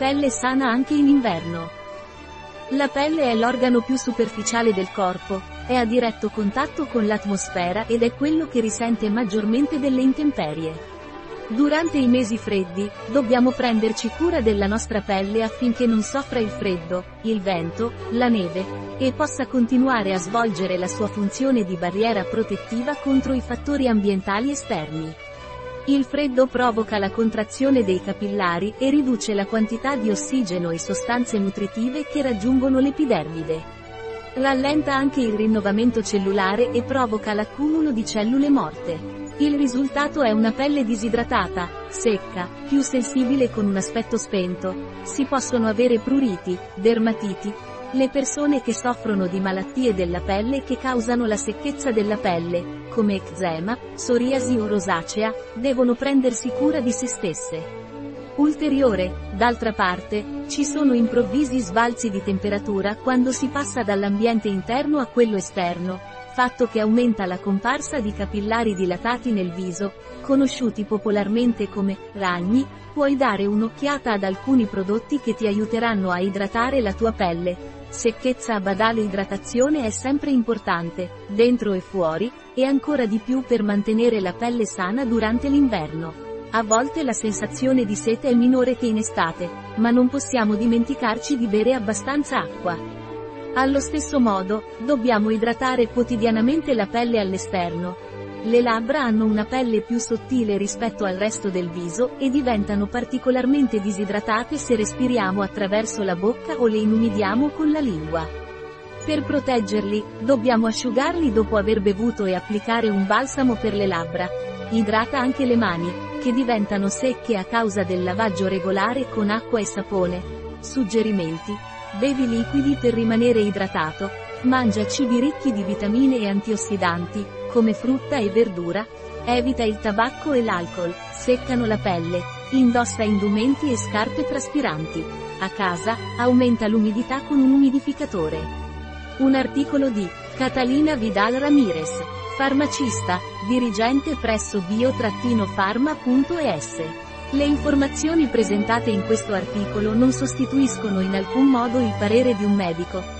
Pelle sana anche in inverno. La pelle è l'organo più superficiale del corpo, è a diretto contatto con l'atmosfera ed è quello che risente maggiormente delle intemperie. Durante i mesi freddi, dobbiamo prenderci cura della nostra pelle affinché non soffra il freddo, il vento, la neve, e possa continuare a svolgere la sua funzione di barriera protettiva contro i fattori ambientali esterni. Il freddo provoca la contrazione dei capillari e riduce la quantità di ossigeno e sostanze nutritive che raggiungono l'epidermide. Rallenta anche il rinnovamento cellulare e provoca l'accumulo di cellule morte. Il risultato è una pelle disidratata, secca, più sensibile con un aspetto spento. Si possono avere pruriti, dermatiti. Le persone che soffrono di malattie della pelle che causano la secchezza della pelle, come eczema, psoriasi o rosacea, devono prendersi cura di se stesse. Ulteriore, d'altra parte, ci sono improvvisi sbalzi di temperatura quando si passa dall'ambiente interno a quello esterno, fatto che aumenta la comparsa di capillari dilatati nel viso, conosciuti popolarmente come ragni, puoi dare un'occhiata ad alcuni prodotti che ti aiuteranno a idratare la tua pelle. Secchezza a badale idratazione è sempre importante, dentro e fuori, e ancora di più per mantenere la pelle sana durante l'inverno. A volte la sensazione di sete è minore che in estate, ma non possiamo dimenticarci di bere abbastanza acqua. Allo stesso modo, dobbiamo idratare quotidianamente la pelle all'esterno. Le labbra hanno una pelle più sottile rispetto al resto del viso e diventano particolarmente disidratate se respiriamo attraverso la bocca o le inumidiamo con la lingua. Per proteggerli, dobbiamo asciugarli dopo aver bevuto e applicare un balsamo per le labbra. Idrata anche le mani, che diventano secche a causa del lavaggio regolare con acqua e sapone. Suggerimenti, Bevi liquidi per rimanere idratato, mangia cibi ricchi di vitamine e antiossidanti, come frutta e verdura, evita il tabacco e l'alcol, seccano la pelle, indossa indumenti e scarpe traspiranti. A casa, aumenta l'umidità con un umidificatore. Un articolo di Catalina Vidal Ramirez, farmacista, dirigente presso bio-pharma.es. Le informazioni presentate in questo articolo non sostituiscono in alcun modo il parere di un medico.